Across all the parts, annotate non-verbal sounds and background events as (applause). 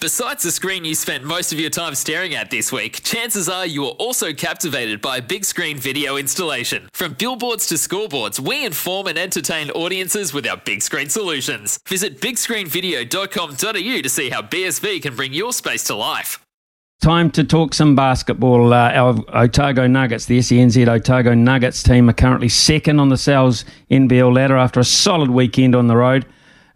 Besides the screen you spent most of your time staring at this week, chances are you were also captivated by a big screen video installation. From billboards to scoreboards, we inform and entertain audiences with our big screen solutions. Visit bigscreenvideo.com.au to see how BSV can bring your space to life. Time to talk some basketball. Uh, our Otago Nuggets, the SENZ Otago Nuggets team, are currently second on the Sal's NBL ladder after a solid weekend on the road.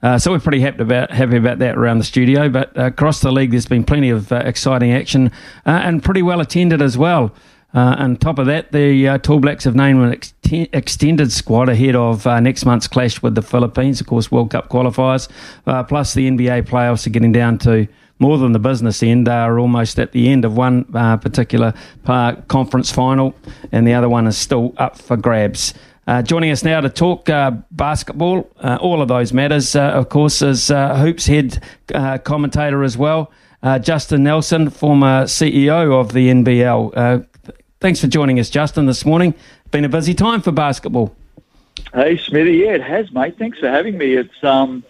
Uh, so we're pretty happy about happy about that around the studio. But uh, across the league, there's been plenty of uh, exciting action uh, and pretty well attended as well. Uh, on top of that, the uh, Tall Blacks have named an ex- extended squad ahead of next month's clash with the Philippines, of course, World Cup qualifiers. plus, the NBA playoffs are getting down to more than the business end. They are almost at the end of one particular conference final, and the other one is still up for grabs. Uh, joining us now to talk uh, basketball, uh, all of those matters, uh, of course, is uh, Hoops head uh, commentator as well, Justin Nelson, former CEO of the NBL. thanks for joining us, Justin, this morning. Been a busy time for basketball. Hey, Smithy. Yeah, it has, mate. Thanks for having me. It's um,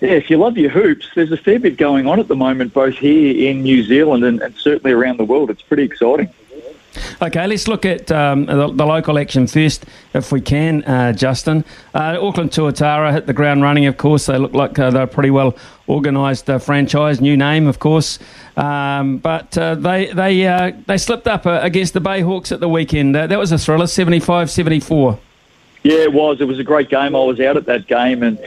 yeah, if you love your hoops, there's a fair bit going on at the moment, both here in New Zealand and, and certainly around the world. It's pretty exciting. Okay, let's look at um, the, the, local action first, if we can, uh, Justin. Uh, Auckland Tuatara hit the ground running, of course. They look like uh, they're a pretty well organised uh, franchise, new name, of course. Um, but uh, they they uh, they slipped up against the Bayhawks at the weekend. that was a thriller, 75 74. Yeah, it was. It was a great game. I was out at that game and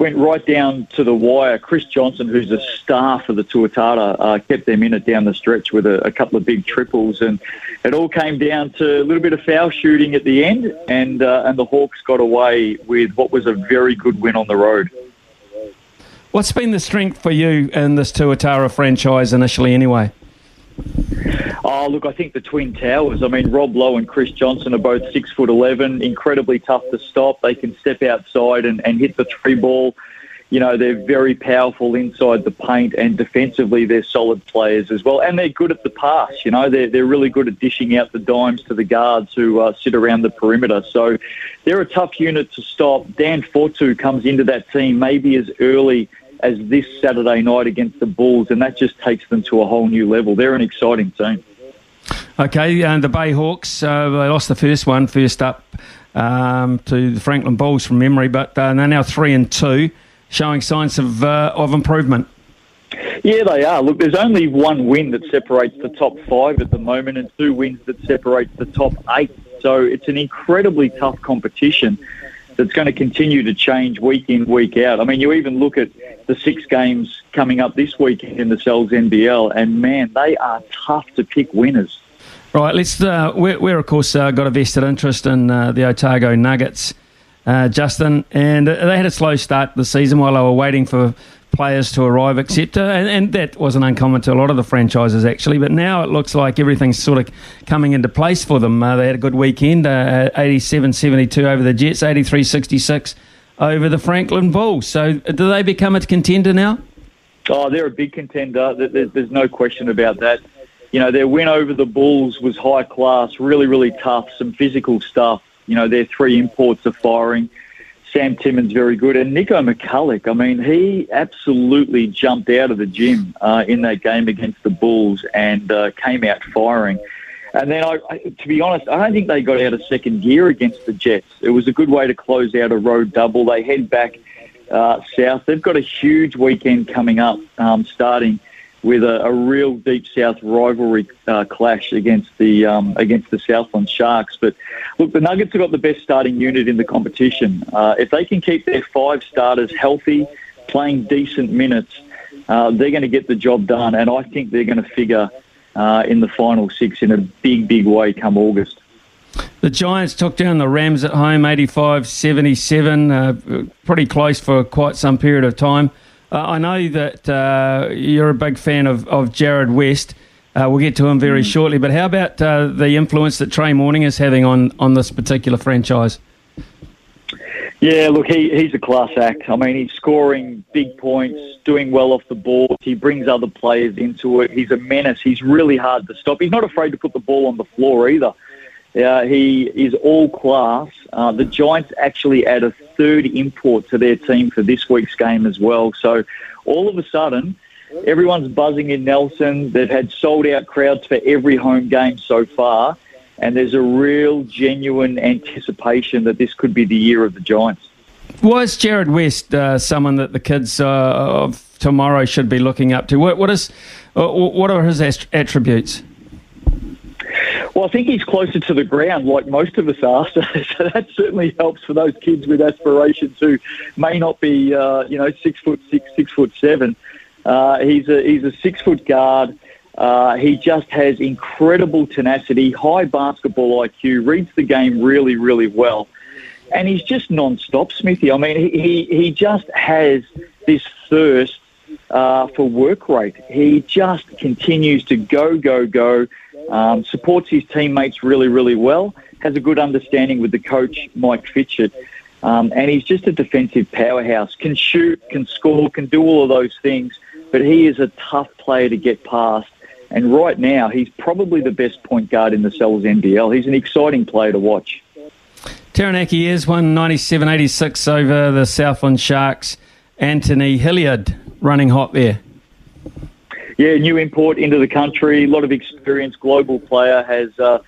went right down to the wire. Chris Johnson, who's a star for the Tuatara, uh, kept them in it down the stretch with a, a, couple of big triples, and it all came down to a little bit of foul shooting at the end, and uh, and the Hawks got away with what was a very good win on the road. What's been the strength for you in this Tuatara franchise initially, anyway? Oh, look, I think the Twin Towers. I mean, Rob Loe and Chris Johnson are both six foot eleven, incredibly tough to stop. They can step outside and, and hit the three ball. You know, they're very powerful inside the paint, and defensively, they're solid players as well. And they're good at the pass. You know, they're, they're really good at dishing out the dimes to the guards who uh, sit around the perimeter. So they're a tough unit to stop. Dan Fotu comes into that team maybe as early as this Saturday night against the Bulls, and that just takes them to a whole new level. They're an exciting team. Okay, and the Bayhawks, uh, they lost the first one, first up um, to the Franklin Bulls from memory, but uh, they're now three and two, showing signs of uh, of improvement. Yeah, they are. Look, there's only one win that separates the top five at the moment, and two wins that separate the top eight. So it's an incredibly tough competition that's going to continue to change week in, week out. I mean, you even look at the six games coming up this weekend in the Sal's NBL, and man, they are tough to pick winners. Right, let's. Uh, we're, we're, of course uh, got a vested interest in uh, the Otago Nuggets, uh, Justin, and they had a slow start the season while they were waiting for players to arrive, etc. And, and, that wasn't uncommon to a lot of the franchises actually. But now it looks like everything's sort of coming into place for them. Uh, they had a good weekend, uh, 87-72 over the Jets, 83-66 over the Franklin Bulls. So do they become a contender now? Oh, they're a big contender. There's no question about that. You know, their win over the Bulls was high class, really, really tough, some physical stuff. You know, their three imports are firing. Sam Timmins very good, and Nico McCulloch. I mean, he absolutely jumped out of the gym uh, in that game against the Bulls and uh, came out firing. And then, I, I, to be honest, I don't think they got out of second gear against the Jets. It was a good way to close out a road double. They head back uh, south. They've got a huge weekend coming up, um, starting with a, a, real deep south rivalry uh, clash against the um, against the Southland Sharks. But look, the Nuggets have got the best starting unit in the competition. Uh, if they can keep their five starters healthy, playing decent minutes, uh, they're going to get the job done. And I think they're going to figure uh, in the final six in a big, big way come August. The Giants took down the Rams at home 85 77, uh, pretty close for quite some period of time. Uh, I know that uh, you're a big fan of, of Jarrod West. Uh, we'll get to him very mm. shortly. But how about uh, the influence that Trey Morning is having on, on this particular franchise? Yeah, look, he, he's a class act. I mean, he's scoring big points, doing well off the ball. He brings other players into it. He's a menace. He's really hard to stop. He's not afraid to put the ball on the floor either. Uh, he is all class. Uh, the Giants actually add a third import to their team for this week's game as well. So all of a sudden, everyone's buzzing in Nelson. They've had sold out crowds for every home game so far and there's a real genuine anticipation that this could be the year of the Giants. Was Jarrod West uh, someone that the kids uh, of tomorrow should be looking up to? what, what is uh, what are his attributes? Well, I think he's closer to the ground, like most of us are. (laughs) So, so that certainly helps for those kids with aspirations who may not be, uh, you know, six foot six, six foot seven. Uh, he's a he's a six foot guard. Uh, he just has incredible tenacity, high basketball IQ, reads the game really, really well. And he's just non-stop, Smithy. I mean, he, he, just has this thirst uh, for work rate. He just continues to go, go, go, um, supports his teammates really, really well, has a good understanding with the coach, Mike Fitchett. Um, and he's just a defensive powerhouse. Can shoot, can score, can do all of those things. But he is a tough player to get past. And right now, he's probably the best point guard in the Sal's NBL. He's an exciting player to watch. Taranaki is 197.86 over the Southland Sharks. Anthony Hilliard running hot there. Yeah, new import into the country. A lot of experience, global player, has uh,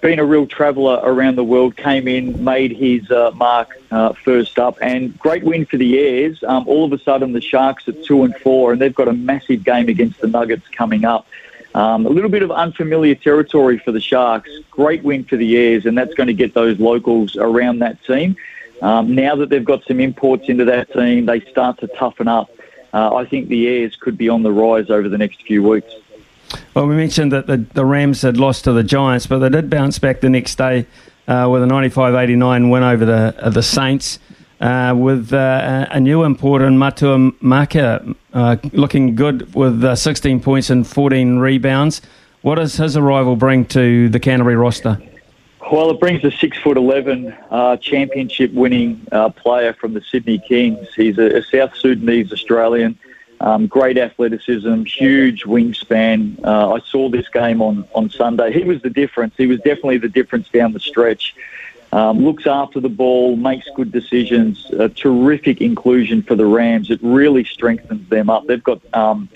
been a real traveller around the world. Came in, made his uh, mark uh, first up, and great win for the Airs. Um, all of a sudden, the Sharks at two and four, and they've got a massive game against the Nuggets coming up. Um, a little bit of unfamiliar territory for the Sharks. Great win for the Airs, and that's going to get those locals around that team. Um, now that they've got some imports into that team, they start to toughen up. Uh, I think the Airs could be on the rise over the next few weeks. Well, we mentioned that the, the Rams had lost to the Giants, but they did bounce back the next day uh, with a 95 89 win over the, uh, the Saints uh, with uh, a new import in Makur Maker uh, looking good with uh, 16 points and 14 rebounds. What does his arrival bring to the Canterbury roster? Well, it brings a six foot eleven uh, championship winning uh, player from the Sydney Kings. He's a, a South Sudanese Australian. Um, great athleticism, huge wingspan. Uh, I saw this game on, on Sunday. He was the difference. He was definitely the difference down the stretch um, looks after the ball, makes good decisions. A terrific inclusion for the Rams. It really strengthens them up. They've got um,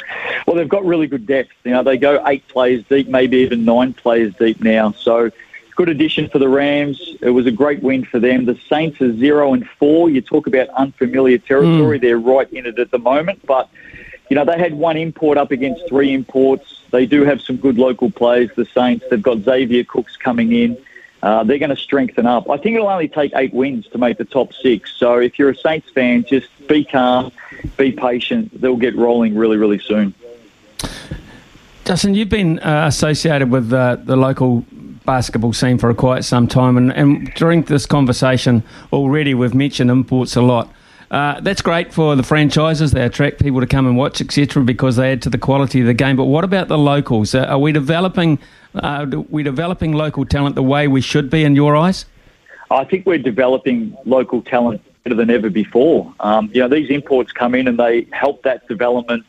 well, they've got really good depth. You know, they go eight players deep, maybe even nine players deep now. So. Good addition for the Rams. It was a great win for them. The Saints are zero and four. You talk about unfamiliar territory. Mm. They're right in it at the moment, but you know, they had one import up against three imports. They do have some good local players, the Saints. They've got Xavier Cooks coming in uh, they're going to strengthen up. I think it'll only take eight wins to make the top six. So if you're a Saints fan, just be calm, be patient. They'll get rolling really, really soon. Justin, you've been uh, associated with uh, the local basketball scene for quite some time, and, and, during this conversation already, we've mentioned imports a lot. Uh, that's great for the franchises; they attract people to come and watch, etc., because they add to the quality of the game. But what about the locals? Uh, are we developing uh, we developing local talent the way we should be in your eyes? I think we're developing local talent better than ever before. Um, you know, these imports come in and they help that development.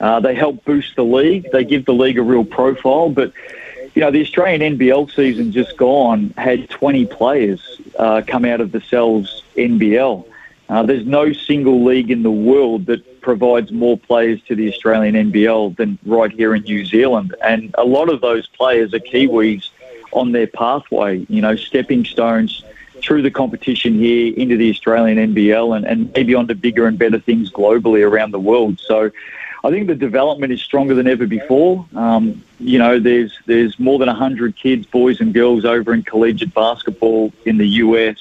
Uh, they help boost the league. They give the league a real profile. But you know, the Australian NBL season just gone had 20 players uh, come out of the Sal's NBL. Uh, there's no single league in the world that provides more players to the Australian NBL than right here in New Zealand. And a lot of those players are Kiwis on their pathway, you know, stepping stones through the competition here into the Australian NBL and, and maybe onto bigger and better things globally around the world. So I think the development is stronger than ever before. Um, you know, there's there's more than 100 kids, boys and girls, over in collegiate basketball in the US.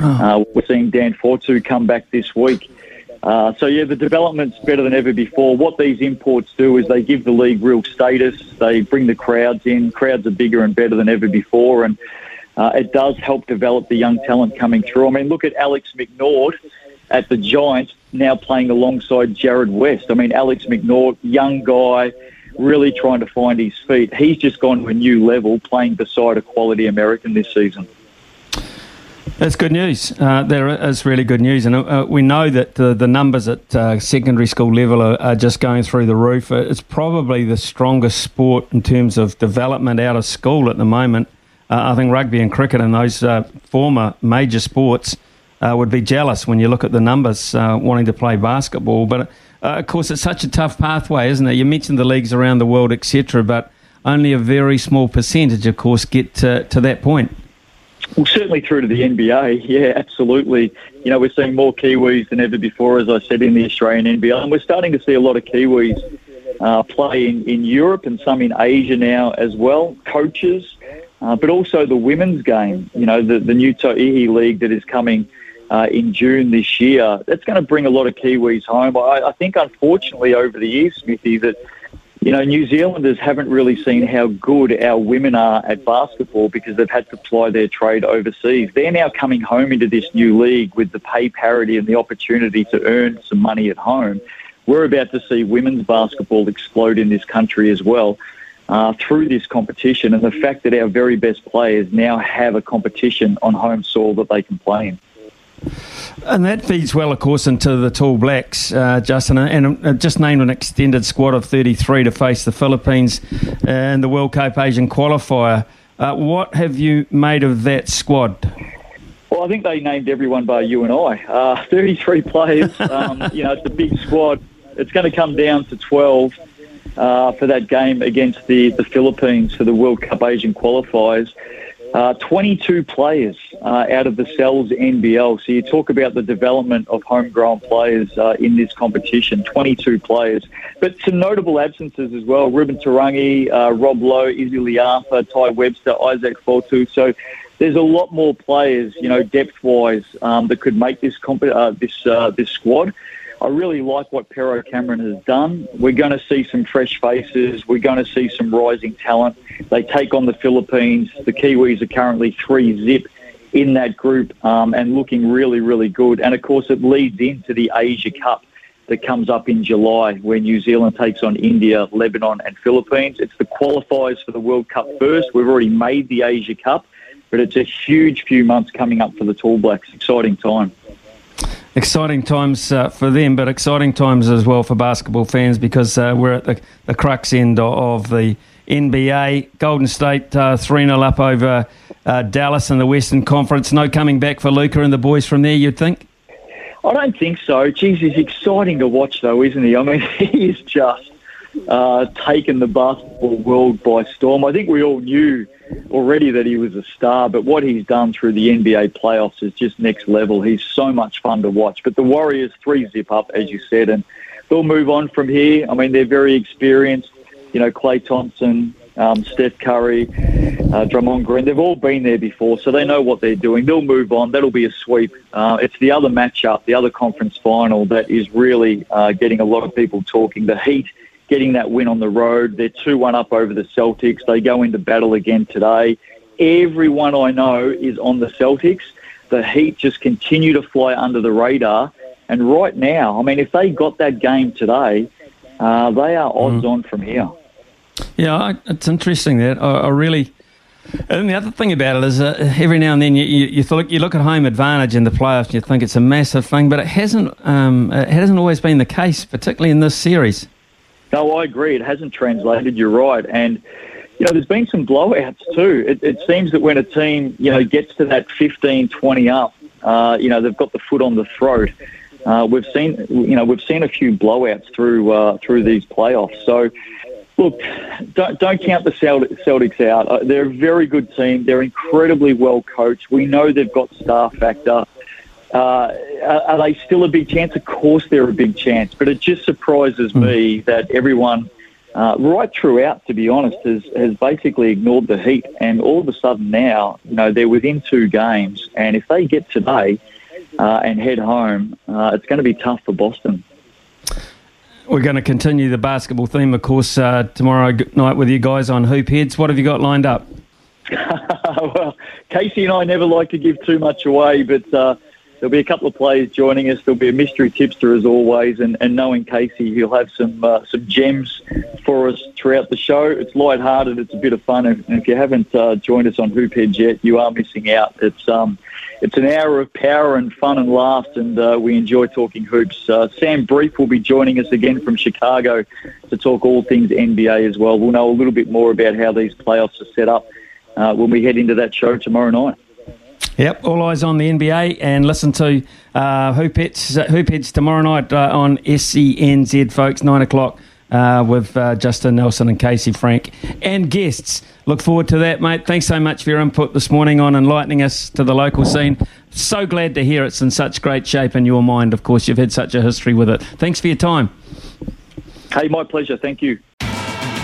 Oh. Uh, we're seeing Dan Fotu come back this week. Uh, so yeah, the development's better than ever before. What these imports do is they give the league real status. They bring the crowds in. Crowds are bigger and better than ever before, and uh, it does help develop the young talent coming through. I mean, look at Alex McNaught at the Giants now playing alongside Jarrod West. I mean, Alex McNaught, young guy, really trying to find his feet. He's just gone to a new level, playing beside a quality American this season. That's good news. Uh, there is really good news, and uh, we know that the, the numbers at uh, secondary school level are, are, just going through the roof. It's probably the strongest sport in terms of development out of school at the moment. Uh, I think rugby and cricket and those uh, former major sports uh, would be jealous when you look at the numbers wanting to play basketball. But of course, it's such a tough pathway, isn't it? You mentioned the leagues around the world, etc., but only a very small percentage, of course, get to, to that point. Well, certainly through to the NBA, yeah, absolutely. You know, we're seeing more Kiwis than ever before, as I said, in the Australian NBA. And we're starting to see a lot of Kiwis uh, play in, in Europe and some in Asia now as well, coaches, uh, but also the women's game. You know, the, the new Tauihi League that is coming uh, in June this year. That's going to bring a lot of Kiwis home. I, I think, unfortunately, over the years, Smithy, that you know, New Zealanders haven't really seen how good our women are at basketball because they've had to ply their trade overseas. They're now coming home into this new league with the pay parity and the opportunity to earn some money at home. We're about to see women's basketball explode in this country as well. Uh, through this competition, and the fact that our very best players now have a competition on home soil that they can play in. And that feeds well, of course, into the Tall Blacks, uh, Justin, and uh, just named an extended squad of 33 to face the Philippines in the World Cup Asian qualifier. Uh, what have you made of that squad? Well, I think they named everyone by you and I. Uh, (laughs) 33 players. Um, (laughs) you know, it's a big squad. It's going to come down to 12 uh, for that game against the, the Philippines for the World Cup Asian qualifiers. Uh, 22 players uh, out of the Sal's NBL. So you talk about the development of homegrown players uh, in this competition. 22 players, but some notable absences as well. Reuben Te Rangi, uh, Rob Loe, Izzy Liafa, Ty Webster, Isaac Fotu. So there's a lot more players, you know, depth-wise, um, that could make this comp- uh, this uh, this squad. I really like what Pero Cameron has done. We're going to see some fresh faces. We're going to see some rising talent. They take on the Philippines. The Kiwis are currently three zip in that group um, and looking really, really good. And of course, it leads into the Asia Cup that comes up in July where New Zealand takes on India, Lebanon, and Philippines. It's the qualifiers for the World Cup first. We've already made the Asia Cup, but it's a huge few months coming up for the Tall Blacks. Exciting time exciting times uh, for them, but exciting times as well for basketball fans because uh, we're at the, the crux end of the NBA. Golden State uh, 3 0 up over uh, Dallas in the Western Conference. No coming back for Luka and the boys from there, you'd think? I don't think so. Geez, he's exciting to watch, though, isn't he? I mean, (laughs) he just uh, taken the basketball world by storm. I think we all knew already that he was a star, but what he's done through the NBA playoffs is just next level. He's so much fun to watch. But the Warriors three zip up, as you said, and they'll move on from here. I mean, they're very experienced. You know, Klay Thompson, um, Steph Curry, uh, Draymond Green, they've all been there before, so they know what they're doing. They'll move on. That'll be a sweep. Uh, it's the other matchup, the other conference final, that is really uh, getting a lot of people talking. The Heat getting that win on the road. They're 2 1 up over the Celtics. They go into battle again today. Everyone I know is on the Celtics. The Heat just continue to fly under the radar. And right now, I mean, if they got that game today, uh, they are odds mm. on from here. Yeah, it's interesting that I, I, really. And the other thing about it is, uh, every now and then you, you, you, look, you look at home advantage in the playoffs, and you think it's a massive thing, but it hasn't. Um, it hasn't always been the case, particularly in this series. No, I agree. It hasn't translated. You're right, and you know, there's been some blowouts too. It, it seems that when a team, you know, gets to that 15, 20 up, uh, you know, they've got the foot on the throat. Uh, we've seen, you know, we've seen a few blowouts through uh, through these playoffs. So, look, don't don't count the Celtics out. Uh, they're a very good team. They're incredibly well coached. We know they've got star factor. Uh, are they still a big chance? Of course, they're a big chance, but it just surprises mm. me that everyone, uh, right throughout, to be honest, has, has basically ignored the heat. And all of a sudden now, you know, they're within two games, and if they get today uh, and head home, uh, it's going to be tough for Boston. We're going to continue the basketball theme, of course, uh, tomorrow night with you guys on Hoop Heads. What have you got lined up? (laughs) well, Casey and I never like to give too much away, but uh, there'll be a couple of players joining us. There'll be a mystery tipster as always, and, and knowing Casey, he'll have some uh, some gems for us throughout the show. It's light-hearted. It's a bit of fun. And if you haven't uh, joined us on Hoop Heads yet, you are missing out. It's um, it's an hour of power and fun and laughs, and uh, we enjoy talking hoops. Uh, Sam Brief will be joining us again from Chicago to talk all things NBA as well. We'll know a little bit more about how these playoffs are set up uh, when we head into that show tomorrow night. Yep, all eyes on the NBA and listen to uh, Hoop Heads tomorrow night uh, on SENZ, folks, 9 o'clock. Uh, with uh, Justin Nelson and Casey Frank and guests. Look forward to that, mate. Thanks so much for your input this morning on enlightening us to the local scene. So glad to hear it's in such great shape in your mind. Of course, you've had such a history with it. Thanks for your time. Hey, my pleasure. Thank you.